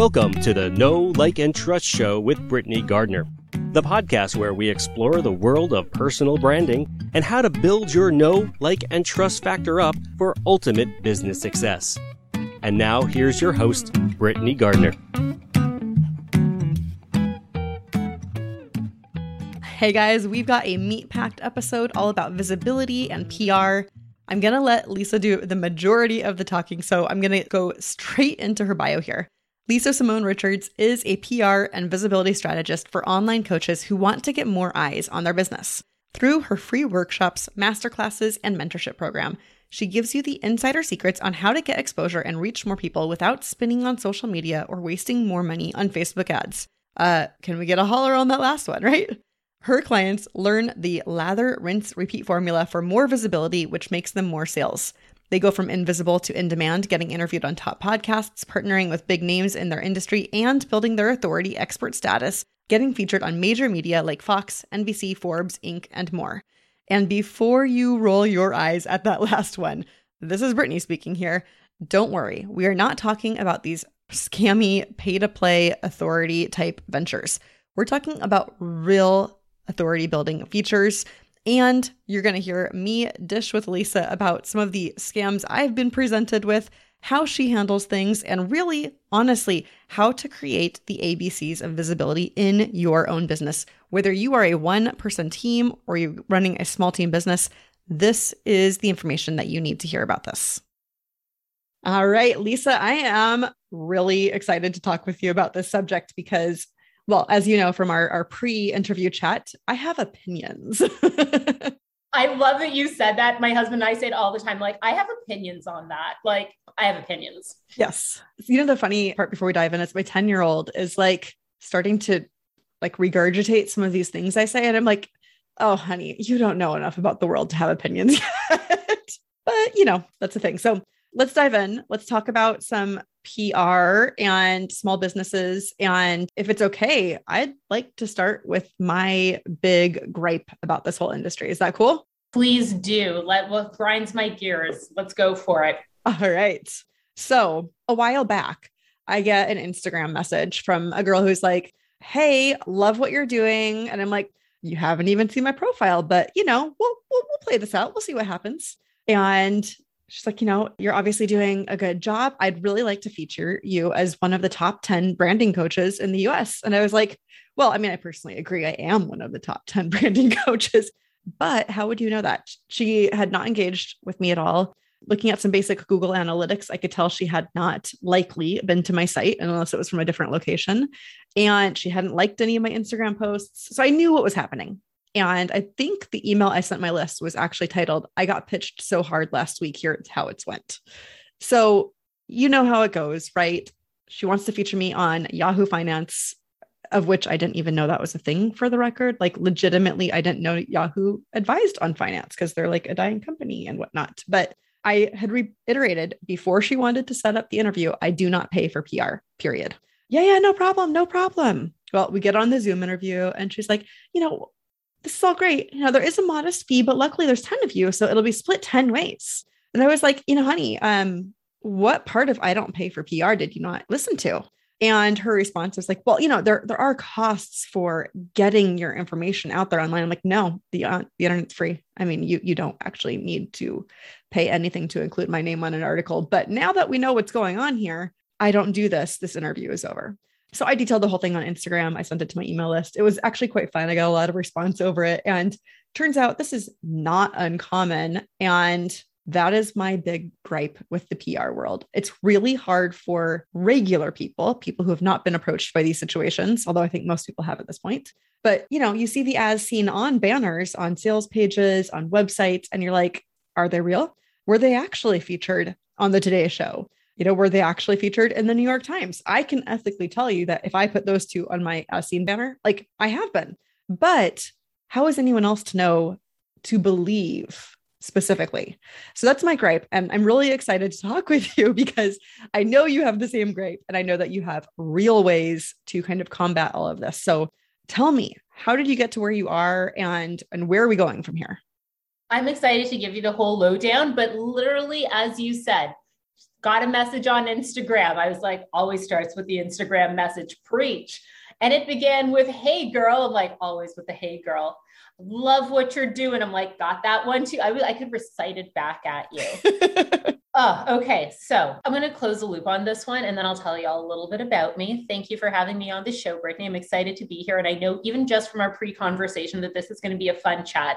Welcome to the Know, Like, and Trust Show with Britney Gardner, the podcast where we explore the world of personal branding and how to build your know, like, and trust factor up for ultimate business success. And now, here's your host, Britney Gardner. Hey guys, we've got a meat packed episode all about visibility and PR. I'm going to let Lisa do the majority of the talking, so I'm going to go straight into her bio here. Lisa Simone Richards is a PR and visibility strategist for online coaches who want to get more eyes on their business. Through her free workshops, masterclasses, and mentorship program, she gives you the insider secrets on how to get exposure and reach more people without spinning on social media or wasting more money on Facebook ads. Uh, can we get a holler on that last one, right? Her clients learn the lather, rinse, repeat formula for more visibility, which makes them more sales. They go from invisible to in demand, getting interviewed on top podcasts, partnering with big names in their industry, and building their authority expert status, getting featured on major media like Fox, NBC, Forbes, Inc., and more. And before you roll your eyes at that last one, this is Britney speaking here. Don't worry, we are not talking about these scammy pay to play authority type ventures. We're talking about real authority building features. And you're going to hear me dish with Lisa about some of the scams I've been presented with, how she handles things, and really, honestly, how to create the ABCs of visibility in your own business. Whether you are a one person team or you're running a small team business, this is the information that you need to hear about this. All right, Lisa, I am really excited to talk with you about this subject because well, as you know from our, our pre interview chat, I have opinions. I love that you said that. My husband and I say it all the time. Like, I have opinions on that. Like, I have opinions. Yes. You know, the funny part before we dive in is my 10 year old is like starting to like regurgitate some of these things I say. And I'm like, oh, honey, you don't know enough about the world to have opinions yet. but, you know, that's the thing. So let's dive in. Let's talk about some PR and small businesses. And if it's okay, I'd like to start with my big gripe about this whole industry. Is that cool? Please do. Let what grinds my gears. Let's go for it. All right. So a while back, I get an Instagram message from a girl who's like, Hey, love what you're doing. And I'm like, you haven't even seen my profile, but you know, we'll, we'll, we'll play this out. We'll see what happens. And she's like, you know, you're obviously doing a good job. I'd really like to feature you as one of the top 10 branding coaches in the US. And I was like, well, I mean, I personally agree. I am one of the top 10 branding coaches, but how would you know that? She had not engaged with me at all. Looking at some basic Google Analytics, I could tell she had not likely been to my site unless it was from a different location. And she hadn't liked any of my Instagram posts. So I knew what was happening. And I think the email I sent my list was actually titled, I got pitched so hard last week. Here's how it's went. So you know how it goes, right? She wants to feature me on Yahoo Finance, of which I didn't even know that was a thing for the record. Like, legitimately, I didn't know Yahoo advised on finance because they're like a dying company and whatnot. But I had reiterated before she wanted to set up the interview, I do not pay for PR, period. Yeah, yeah, no problem, no problem. Well, we get on the Zoom interview and she's like, you know, this is all great. You know, there is a modest fee, but luckily there's 10 of you. So it'll be split 10 ways. And I was like, you know, honey, um, what part of I don't pay for PR did you not listen to? And her response was like, well, you know, there, there are costs for getting your information out there online. I'm like, no, the, uh, the internet's free. I mean, you, you don't actually need to pay anything to include my name on an article. But now that we know what's going on here, I don't do this. This interview is over. So I detailed the whole thing on Instagram. I sent it to my email list. It was actually quite fun. I got a lot of response over it. And turns out this is not uncommon. And that is my big gripe with the PR world. It's really hard for regular people, people who have not been approached by these situations, although I think most people have at this point. But you know, you see the as seen on banners, on sales pages, on websites, and you're like, are they real? Were they actually featured on the Today Show? You know, were they actually featured in the New York Times? I can ethically tell you that if I put those two on my uh, seen banner, like I have been, but how is anyone else to know to believe specifically? So that's my gripe. And I'm really excited to talk with you because I know you have the same gripe and I know that you have real ways to kind of combat all of this. So tell me, how did you get to where you are and and where are we going from here? I'm excited to give you the whole lowdown, but literally, as you said, got a message on Instagram. I was like, always starts with the Instagram message, preach. And it began with, hey, girl. I'm like, always with the hey, girl. Love what you're doing. I'm like, got that one too. I, I could recite it back at you. Oh, okay. So I'm going to close the loop on this one and then I'll tell you all a little bit about me. Thank you for having me on the show, Britney. I'm excited to be here. And I know even just from our pre conversation that this is going to be a fun chat.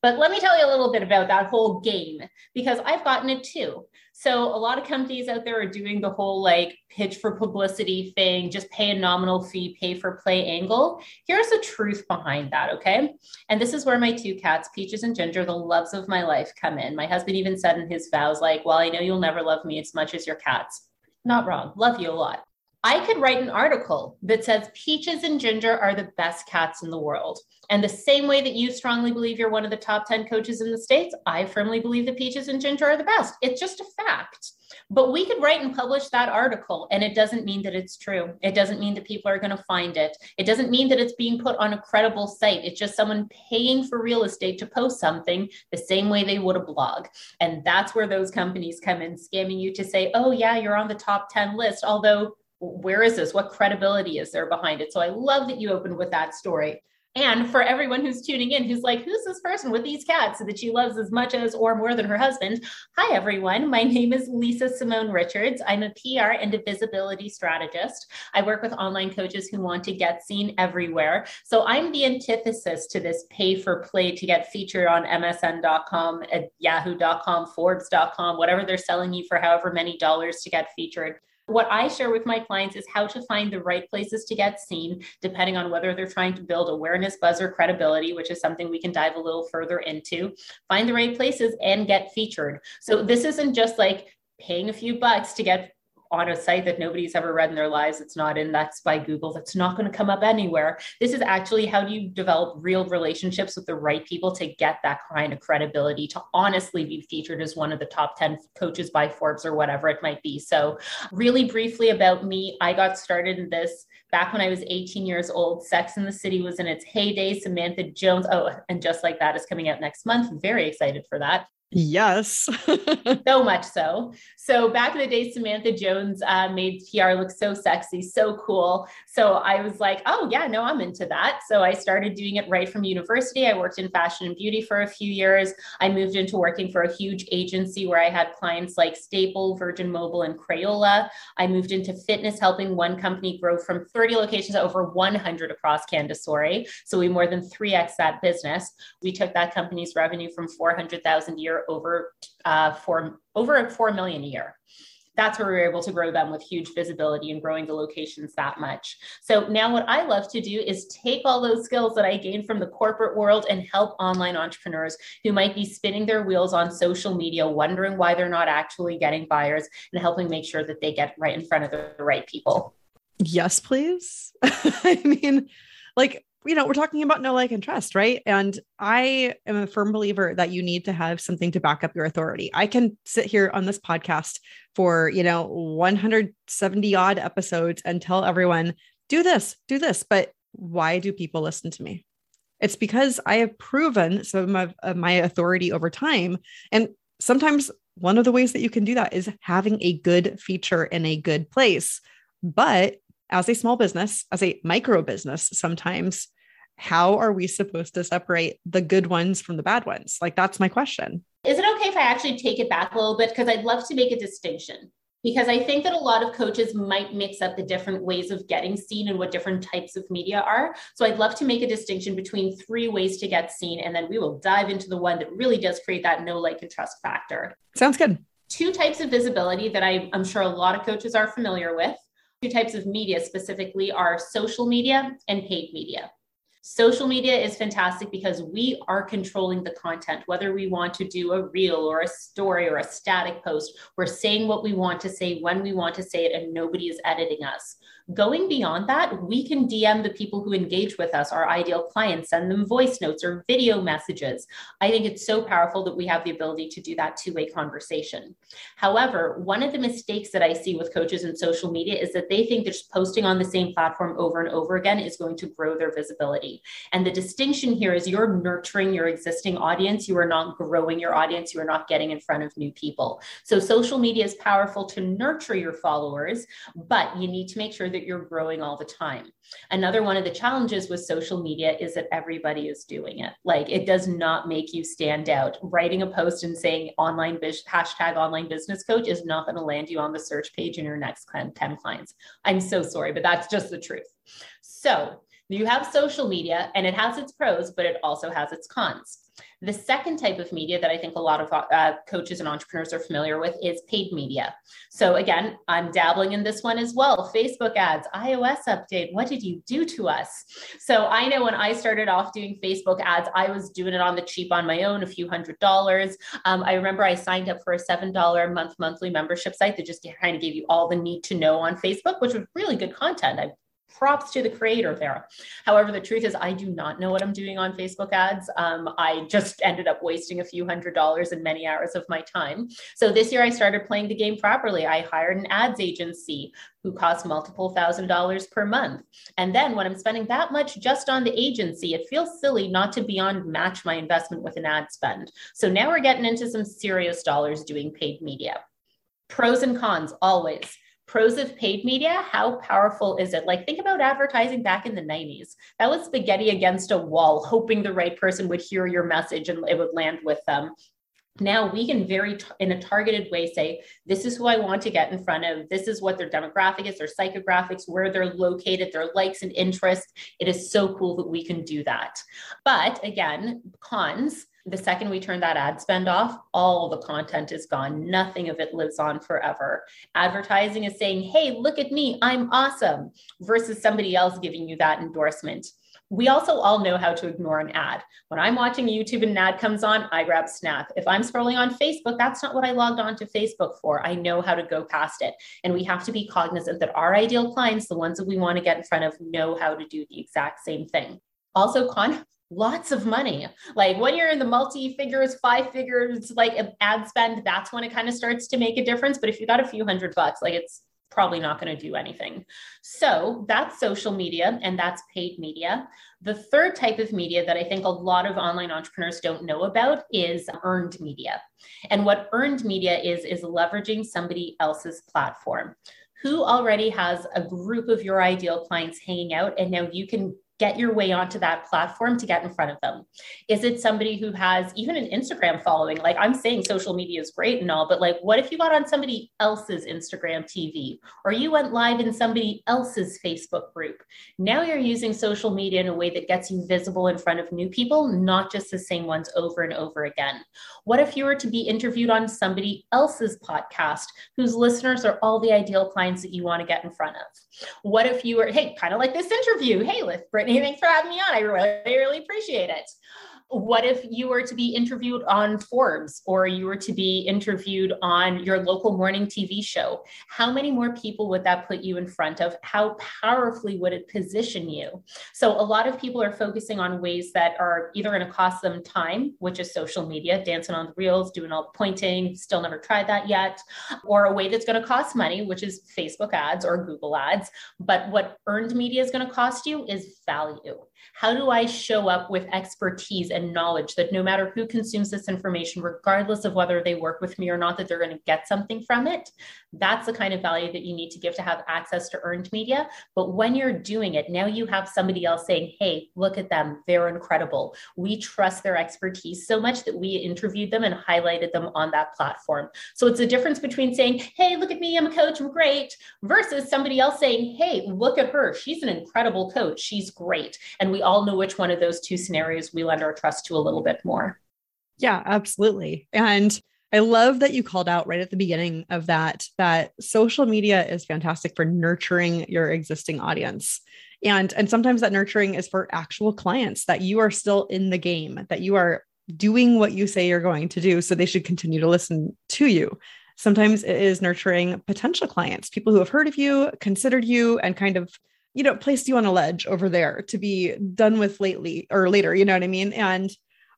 But let me tell you a little bit about that whole game because I've gotten it too. So a lot of companies out there are doing the whole like pitch for publicity thing, just pay a nominal fee, pay for play angle. Here's the truth behind that, okay? And this is where my two cats, Peaches and Ginger, the loves of my life, come in. My husband even said in his vows, like, well, I know you'll never love me as much as your cats. Not wrong. Love you a lot. I could write an article that says peaches and ginger are the best cats in the world. And the same way that you strongly believe you're one of the top 10 coaches in the States, I firmly believe that peaches and ginger are the best. It's just a fact. But we could write and publish that article, and it doesn't mean that it's true. It doesn't mean that people are going to find it. It doesn't mean that it's being put on a credible site. It's just someone paying for real estate to post something the same way they would a blog. And that's where those companies come in, scamming you to say, oh, yeah, you're on the top 10 list. Although, where is this? What credibility is there behind it? So I love that you opened with that story. And for everyone who's tuning in, who's like, who's this person with these cats that she loves as much as or more than her husband? Hi, everyone. My name is Lisa Simone Richards. I'm a PR and a visibility strategist. I work with online coaches who want to get seen everywhere. So I'm the antithesis to this pay for play to get featured on MSN.com, at Yahoo.com, Forbes.com, whatever they're selling you for however many dollars to get featured. What I share with my clients is how to find the right places to get seen, depending on whether they're trying to build awareness, buzz, or credibility, which is something we can dive a little further into. Find the right places and get featured. So this isn't just like paying a few bucks to get on a site that nobody's ever read in their lives. It's not in that's by Google. That's not going to come up anywhere. This is actually how do you develop real relationships with the right people to get that kind of credibility to honestly be featured as one of the top 10 coaches by Forbes or whatever it might be. So, really briefly about me, I got started in this back when I was 18 years old. Sex in the City was in its heyday. Samantha Jones, oh, and just like that is coming out next month. Very excited for that. Yes. so much so. So back in the day, Samantha Jones uh, made PR look so sexy, so cool. So I was like, oh, yeah, no, I'm into that. So I started doing it right from university. I worked in fashion and beauty for a few years. I moved into working for a huge agency where I had clients like Staple, Virgin Mobile, and Crayola. I moved into fitness, helping one company grow from 30 locations to over 100 across Canada. Sorry. So we more than 3x that business. We took that company's revenue from 400,000 a year over uh, four over four million a year. That's where we were able to grow them with huge visibility and growing the locations that much. So now what I love to do is take all those skills that I gained from the corporate world and help online entrepreneurs who might be spinning their wheels on social media, wondering why they're not actually getting buyers and helping make sure that they get right in front of the right people. Yes, please. I mean, like you know, we're talking about no like and trust, right? And I am a firm believer that you need to have something to back up your authority. I can sit here on this podcast for, you know, 170 odd episodes and tell everyone, do this, do this. But why do people listen to me? It's because I have proven some of, of my authority over time. And sometimes one of the ways that you can do that is having a good feature in a good place. But as a small business, as a micro business, sometimes how are we supposed to separate the good ones from the bad ones? Like, that's my question. Is it okay if I actually take it back a little bit? Because I'd love to make a distinction. Because I think that a lot of coaches might mix up the different ways of getting seen and what different types of media are. So I'd love to make a distinction between three ways to get seen. And then we will dive into the one that really does create that no like and trust factor. Sounds good. Two types of visibility that I, I'm sure a lot of coaches are familiar with. Two types of media specifically are social media and paid media. Social media is fantastic because we are controlling the content, whether we want to do a reel or a story or a static post. We're saying what we want to say when we want to say it, and nobody is editing us. Going beyond that, we can DM the people who engage with us, our ideal clients, send them voice notes or video messages. I think it's so powerful that we have the ability to do that two way conversation. However, one of the mistakes that I see with coaches in social media is that they think that just posting on the same platform over and over again is going to grow their visibility. And the distinction here is you're nurturing your existing audience. You are not growing your audience. You are not getting in front of new people. So social media is powerful to nurture your followers, but you need to make sure that you're growing all the time. Another one of the challenges with social media is that everybody is doing it. Like it does not make you stand out. Writing a post and saying online hashtag online business coach is not going to land you on the search page in your next 10 clients. I'm so sorry, but that's just the truth. So you have social media and it has its pros, but it also has its cons. The second type of media that I think a lot of uh, coaches and entrepreneurs are familiar with is paid media. So, again, I'm dabbling in this one as well. Facebook ads, iOS update. What did you do to us? So, I know when I started off doing Facebook ads, I was doing it on the cheap on my own, a few hundred dollars. Um, I remember I signed up for a $7 month monthly membership site that just kind of gave you all the need to know on Facebook, which was really good content. I props to the creator there. However, the truth is, I do not know what I'm doing on Facebook ads. Um, I just ended up wasting a few hundred dollars and many hours of my time. So this year, I started playing the game properly. I hired an ads agency who costs multiple thousand dollars per month. And then when I'm spending that much just on the agency, it feels silly not to beyond match my investment with an ad spend. So now we're getting into some serious dollars doing paid media. Pros and cons always pros of paid media how powerful is it? Like think about advertising back in the 90s that was spaghetti against a wall hoping the right person would hear your message and it would land with them. Now we can very t- in a targeted way say this is who i want to get in front of. This is what their demographic is their psychographics where they're located their likes and interests it is so cool that we can do that. But again cons the second we turn that ad spend off, all the content is gone. Nothing of it lives on forever. Advertising is saying, hey, look at me, I'm awesome, versus somebody else giving you that endorsement. We also all know how to ignore an ad. When I'm watching YouTube and an ad comes on, I grab Snap. If I'm scrolling on Facebook, that's not what I logged on to Facebook for. I know how to go past it. And we have to be cognizant that our ideal clients, the ones that we want to get in front of, know how to do the exact same thing. Also, con lots of money. Like when you're in the multi figures, five figures, like ad spend, that's when it kind of starts to make a difference. But if you got a few hundred bucks, like it's probably not going to do anything. So that's social media and that's paid media. The third type of media that I think a lot of online entrepreneurs don't know about is earned media. And what earned media is, is leveraging somebody else's platform who already has a group of your ideal clients hanging out and now you can get your way onto that platform to get in front of them? Is it somebody who has even an Instagram following? Like I'm saying social media is great and all, but like what if you got on somebody else's Instagram TV or you went live in somebody else's Facebook group? Now you're using social media in a way that gets you visible in front of new people, not just the same ones over and over again. What if you were to be interviewed on somebody else's podcast whose listeners are all the ideal clients that you want to get in front of? What if you were, hey, kind of like this interview, hey, Britt Britney. Thanks for having me on. I really, really appreciate it what if you were to be interviewed on Forbes or you were to be interviewed on your local morning TV show? How many more people would that put you in front of? How powerfully would it position you? So, a lot of people are focusing on ways that are either going to cost them time, which is social media, dancing on the reels, doing all the pointing, still never tried that yet, or a way that's going to cost money, which is Facebook ads or Google ads. But what earned media is going to cost you is value. How do I show up with expertise and knowledge that no matter who consumes this information, regardless of whether they work with me or not, that they're going to get something from it? That's the kind of value that you need to give to have access to earned media. But when you're doing it, now you have somebody else saying, hey, look at them. They're incredible. We trust their expertise so much that we interviewed them and highlighted them on that platform. So it's a difference between saying, hey, look at me, I'm a coach, I'm great, versus somebody else saying, hey, look at her. She's an incredible coach. She's great. And we all know which one of those two scenarios we lend our trust to a little bit more. Yeah, absolutely. And I love that you called out right at the beginning of that that social media is fantastic for nurturing your existing audience. And and sometimes that nurturing is for actual clients that you are still in the game, that you are doing what you say you're going to do so they should continue to listen to you. Sometimes it is nurturing potential clients, people who have heard of you, considered you and kind of you know, placed you on a ledge over there to be done with lately or later, you know what I mean? And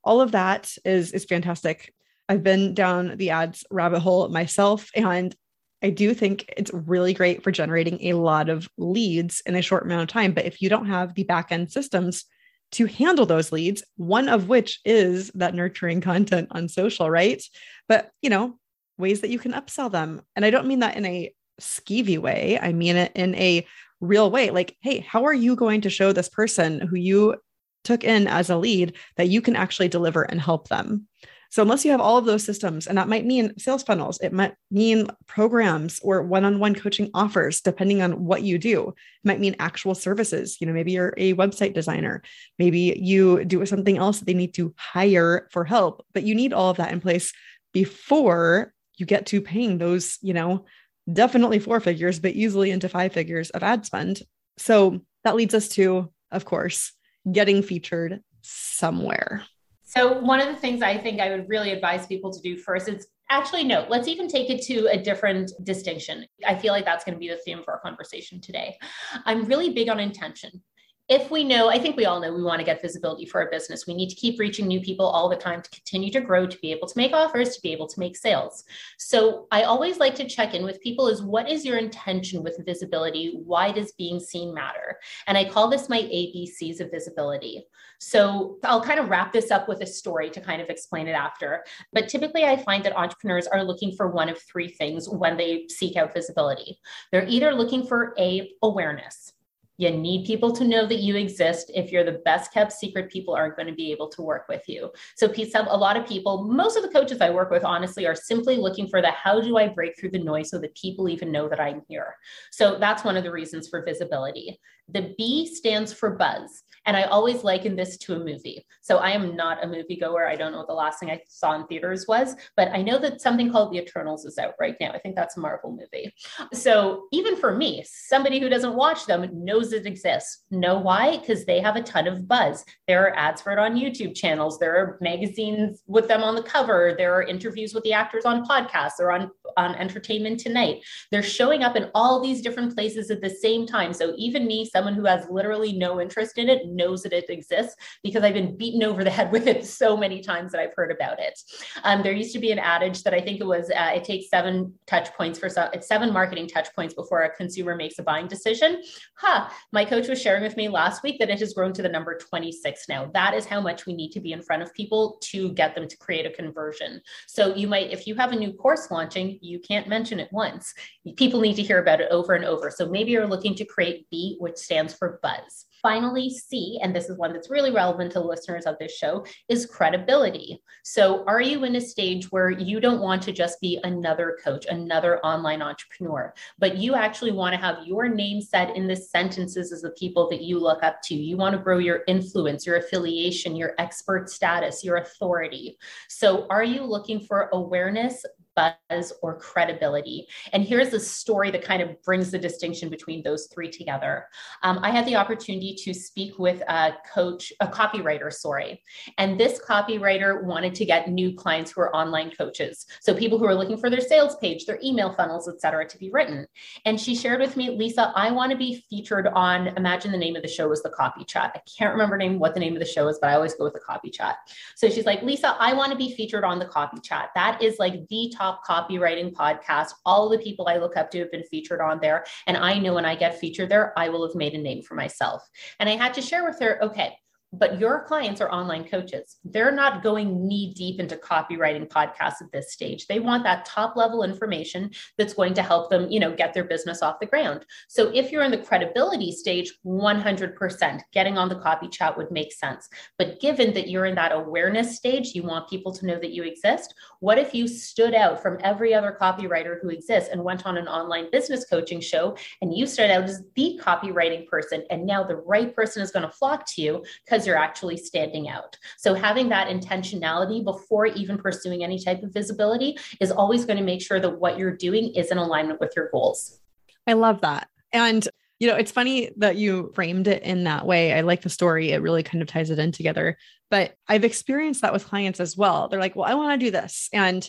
all of that is is fantastic. I've been down the ads rabbit hole myself and I do think it's really great for generating a lot of leads in a short amount of time. But if you don't have the back end systems to handle those leads, one of which is that nurturing content on social, right? But, you know, ways that you can upsell them. And I don't mean that in a skeevy way, I mean it in a real way. Like, hey, how are you going to show this person who you took in as a lead that you can actually deliver and help them? So, unless you have all of those systems, and that might mean sales funnels, it might mean programs or one on one coaching offers, depending on what you do. It might mean actual services. You know, maybe you're a website designer, maybe you do something else that they need to hire for help, but you need all of that in place before you get to paying those, you know, definitely four figures, but easily into five figures of ad spend. So, that leads us to, of course, getting featured somewhere. So, one of the things I think I would really advise people to do first is actually, no, let's even take it to a different distinction. I feel like that's going to be the theme of our conversation today. I'm really big on intention if we know, I think we all know we want to get visibility for our business. We need to keep reaching new people all the time to continue to grow, to be able to make offers, to be able to make sales. So I always like to check in with people is what is your intention with visibility? Why does being seen matter? And I call this my ABCs of visibility. So I'll kind of wrap this up with a story to kind of explain it after. But typically I find that entrepreneurs are looking for one of three things when they seek out visibility. They're either looking for a awareness you need people to know that you exist. If you're the best kept secret, people aren't going to be able to work with you. So, a lot of people, most of the coaches I work with, honestly, are simply looking for the how do I break through the noise so that people even know that I'm here. So, that's one of the reasons for visibility. The B stands for buzz. And I always liken this to a movie. So I am not a moviegoer. I don't know what the last thing I saw in theaters was, but I know that something called The Eternals is out right now. I think that's a Marvel movie. So even for me, somebody who doesn't watch them knows it exists. Know why? Because they have a ton of buzz. There are ads for it on YouTube channels. There are magazines with them on the cover. There are interviews with the actors on podcasts. They're on, on Entertainment Tonight. They're showing up in all these different places at the same time. So even me, someone who has literally no interest in it, knows that it exists because I've been beaten over the head with it so many times that I've heard about it. Um, there used to be an adage that I think it was uh, it takes seven touch points for some, it's seven marketing touch points before a consumer makes a buying decision. Huh. My coach was sharing with me last week that it has grown to the number 26 now. That is how much we need to be in front of people to get them to create a conversion. So you might, if you have a new course launching, you can't mention it once. People need to hear about it over and over. So maybe you're looking to create B, which stands for buzz finally C, and this is one that's really relevant to listeners of this show, is credibility. So, are you in a stage where you don't want to just be another coach, another online entrepreneur, but you actually want to have your name said in the sentences as the people that you look up to? You want to grow your influence, your affiliation, your expert status, your authority. So, are you looking for awareness, buzz or credibility. And here's the story that kind of brings the distinction between those three together. Um, I had the opportunity to speak with a coach, a copywriter, sorry. And this copywriter wanted to get new clients who are online coaches. So people who are looking for their sales page, their email funnels, et cetera, to be written. And she shared with me, Lisa, I want to be featured on, imagine the name of the show was the copy chat. I can't remember name what the name of the show is, but I always go with the copy chat. So she's like, Lisa, I want to be featured on the copy chat. That is like the top top copywriting podcast. All the people I look up to have been featured on there. And I know when I get featured there, I will have made a name for myself. And I had to share with her, okay, but your clients are online coaches. They're not going knee deep into copywriting podcasts at this stage. They want that top level information that's going to help them, you know, get their business off the ground. So if you're in the credibility stage, 100% getting on the copy chat would make sense. But given that you're in that awareness stage, you want people to know that you exist. What if you stood out from every other copywriter who exists and went on an online business coaching show and you stood out as the copywriting person and now the right person is going to flock to you because you're actually standing out. So having that intentionality before even pursuing any type of visibility is always going to make sure that what you're doing is in alignment with your goals. I love that. And you know, it's funny that you framed it in that way. I like the story. It really kind of ties it in together. But I've experienced that with clients as well. They're like, "Well, I want to do this." And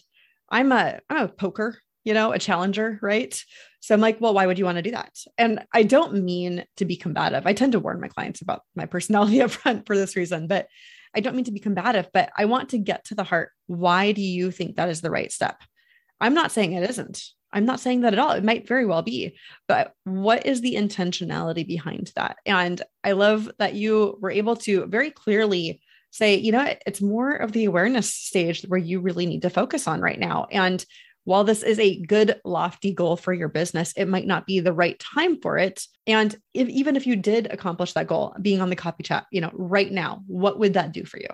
I'm a I'm a poker, you know, a challenger, right? So I'm like, well, why would you want to do that? And I don't mean to be combative. I tend to warn my clients about my personality up front for this reason, but I don't mean to be combative, but I want to get to the heart. Why do you think that is the right step? I'm not saying it isn't. I'm not saying that at all. It might very well be, but what is the intentionality behind that? And I love that you were able to very clearly say, you know, it's more of the awareness stage where you really need to focus on right now. And while this is a good, lofty goal for your business, it might not be the right time for it. And if, even if you did accomplish that goal, being on the copy chat, you know, right now, what would that do for you?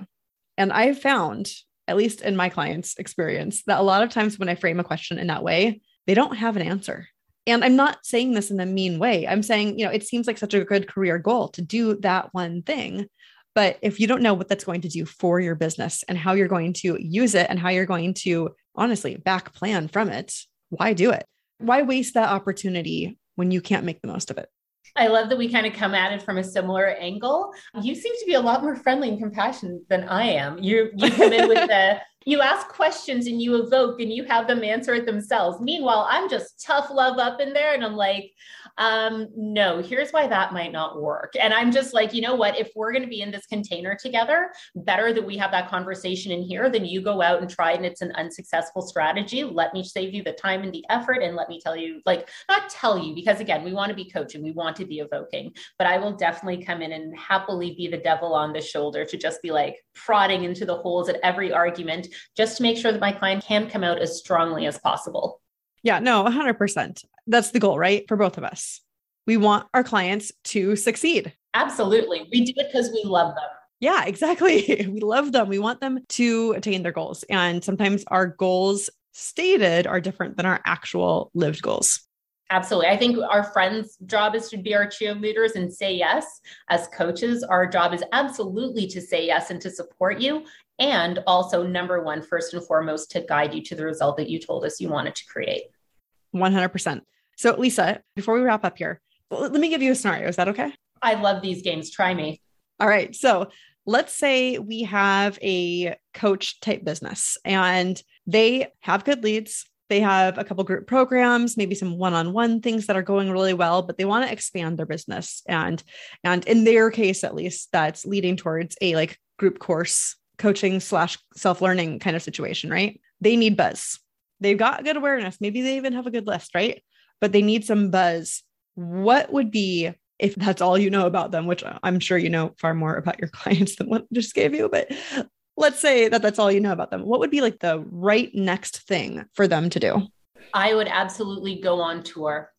And I've found, at least in my clients' experience, that a lot of times when I frame a question in that way, they don't have an answer. And I'm not saying this in a mean way. I'm saying, you know, it seems like such a good career goal to do that one thing. But if you don't know what that's going to do for your business and how you're going to use it and how you're going to honestly back plan from it, why do it? Why waste that opportunity when you can't make the most of it? I love that we kind of come at it from a similar angle. You seem to be a lot more friendly and compassionate than I am. You you come in with the you ask questions and you evoke and you have them answer it themselves. Meanwhile, I'm just tough love up in there and I'm like, um, no, here's why that might not work. And I'm just like, you know what? If we're going to be in this container together, better that we have that conversation in here than you go out and try and it's an unsuccessful strategy. Let me save you the time and the effort. And let me tell you, like, not tell you, because again, we want to be coaching, we want to be evoking, but I will definitely come in and happily be the devil on the shoulder to just be like prodding into the holes at every argument just to make sure that my client can come out as strongly as possible. Yeah, no, 100%. That's the goal, right? For both of us. We want our clients to succeed. Absolutely. We do it because we love them. Yeah, exactly. We love them. We want them to attain their goals. And sometimes our goals stated are different than our actual lived goals. Absolutely. I think our friends' job is to be our cheerleaders and say yes. As coaches, our job is absolutely to say yes and to support you. And also, number one, first and foremost, to guide you to the result that you told us you wanted to create. 100%. So, Lisa, before we wrap up here, let me give you a scenario. Is that okay? I love these games. Try me. All right. So, let's say we have a coach type business and they have good leads. They have a couple group programs, maybe some one-on-one things that are going really well, but they want to expand their business. And and in their case, at least, that's leading towards a like group course coaching slash self-learning kind of situation, right? They need buzz they've got good awareness. Maybe they even have a good list, right? But they need some buzz. What would be if that's all you know about them, which I'm sure you know far more about your clients than what I just gave you, but let's say that that's all you know about them. What would be like the right next thing for them to do? I would absolutely go on tour.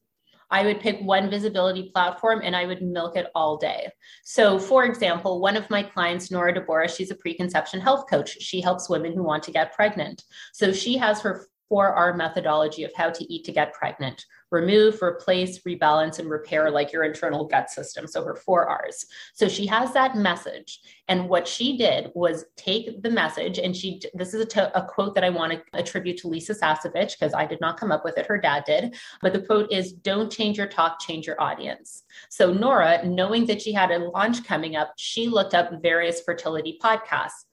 I would pick one visibility platform and I would milk it all day. So, for example, one of my clients, Nora Deborah, she's a preconception health coach. She helps women who want to get pregnant. So, she has her 4R methodology of how to eat to get pregnant remove, replace, rebalance, and repair like your internal gut system. So her four R's. So she has that message. And what she did was take the message, and she, this is a, quote that I want to attribute to Lisa Sasevich because I did not come up with it, her dad did. But the quote is Don't change your talk, change your audience. So Nora, knowing that she had a launch coming up, she looked up various fertility podcasts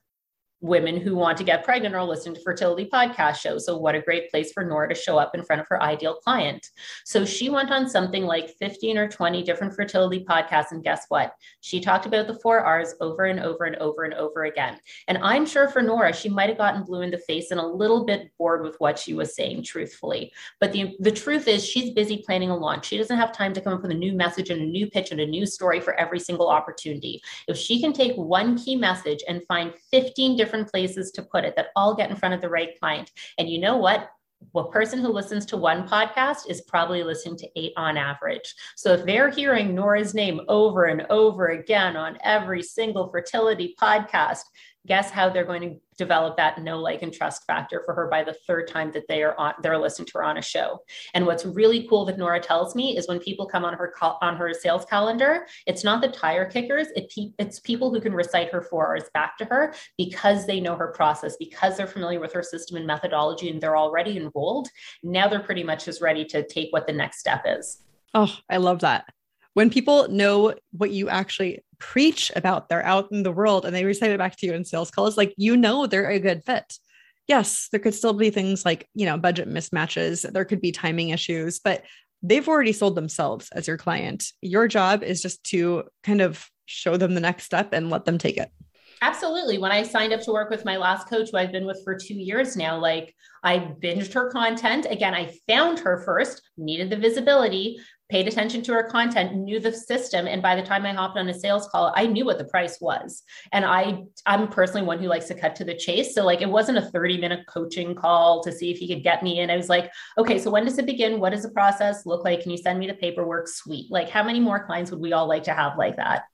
women who want to get pregnant are listening to fertility podcast shows. So, what a great place for Nora to show up in front of her ideal client. So, she went on something like 15 or 20 different fertility podcasts. And guess what? She talked about the four R's over and over and over and over again. And I'm sure for Nora, she might have gotten blue in the face and a little bit bored with what she was saying, truthfully. But the, the truth is, she's busy planning a launch. She doesn't have time to come up with a new message and a new pitch and a new story for every single opportunity. If she can take one key message and find 15 different different places to put it that all get in front of the right client. And you know what? a person who listens to one podcast is probably listening to eight on average. So if they're hearing Nora's name over and over again on every single fertility podcast, guess how they're going to develop that no like and trust factor for her by the third time that they are on they're listening to her on a show. And what's really cool that nora tells me is when people come on her call, on her sales calendar it's not the tire kickers it, it's people who can recite her four R's back to her because they know her process because they're familiar with her system and methodology and they're already enrolled. Now they're pretty much just ready to take what the next step is. Oh i love that. When people know what you actually preach about they're out in the world and they recite it back to you in sales calls like you know they're a good fit yes there could still be things like you know budget mismatches there could be timing issues but they've already sold themselves as your client your job is just to kind of show them the next step and let them take it Absolutely. When I signed up to work with my last coach, who I've been with for two years now, like I binged her content. Again, I found her first, needed the visibility, paid attention to her content, knew the system. And by the time I hopped on a sales call, I knew what the price was. And I, I'm personally one who likes to cut to the chase. So like it wasn't a 30 minute coaching call to see if he could get me in. I was like, okay, so when does it begin? What does the process look like? Can you send me the paperwork? Sweet. Like how many more clients would we all like to have like that?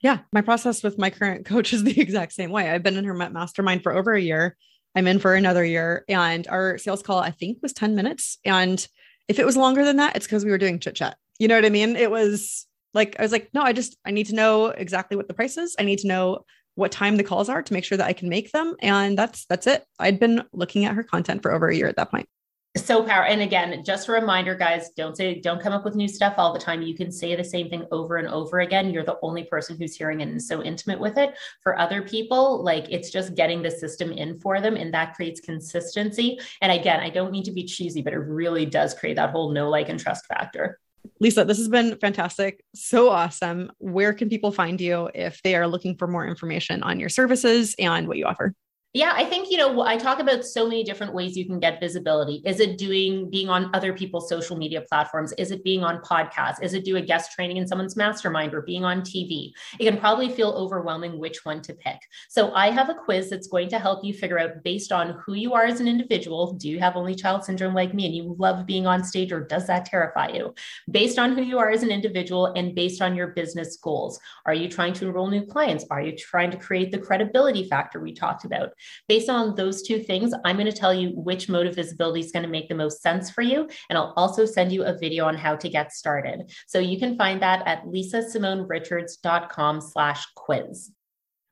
Yeah, my process with my current coach is the exact same way. I've been in her mastermind for over a year. I'm in for another year. And our sales call, I think, was 10 minutes. And if it was longer than that, it's because we were doing chit chat. You know what I mean? It was like, I was like, no, I just, I need to know exactly what the price is. I need to know what time the calls are to make sure that I can make them. And that's, that's it. I'd been looking at her content for over a year at that point so power and again just a reminder guys don't say don't come up with new stuff all the time you can say the same thing over and over again you're the only person who's hearing it and so intimate with it for other people like it's just getting the system in for them and that creates consistency and again i don't mean to be cheesy but it really does create that whole know like and trust factor Lisa, this has been fantastic. So awesome. Where can people find you if they are looking for more information on your services and what you offer? Yeah, I think, you know, I talk about so many different ways you can get visibility. Is it doing being on other people's social media platforms? Is it being on podcasts? Is it doing guest training in someone's mastermind or being on TV? It can probably feel overwhelming which one to pick. So I have a quiz that's going to help you figure out based on who you are as an individual. Do you have only child syndrome like me and you love being on stage or does that terrify you? Based on who you are as an individual and based on your business goals. Are you trying to enroll new clients? Are you trying to create the credibility factor we talked about? Based on those two things, I'm going to tell you which mode of visibility is going to make the most sense for you. And I'll also send you a video on how to get started. So you can find that at lisasimonerichards.com slash quiz.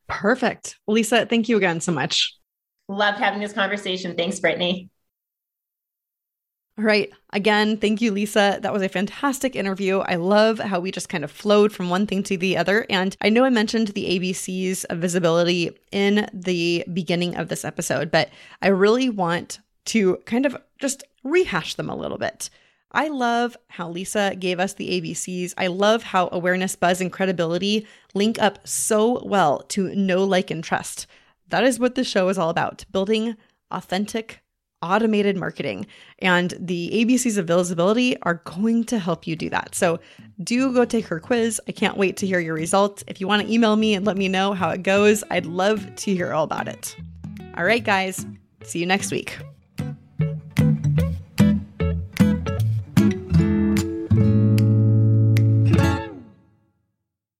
Perfect. Lisa, thank you again so much. Loved having this conversation. Thanks, Britney. All right. Again, thank you, Lisa. That was a fantastic interview. I love how we just kind of flowed from one thing to the other. And I know I mentioned the ABCs of visibility in the beginning of this episode, but I really want to kind of just rehash them a little bit. I love how Lisa gave us the ABCs. I love how awareness, buzz, and credibility link up so well to know, like, and trust. That is what this show is all about building authentic automated marketing. And the ABCs of visibility are going to help you do that. So do go take her quiz. I can't wait to hear your results. If you want to email me and let me know how it goes, I'd love to hear all about it. All right, guys, see you next week.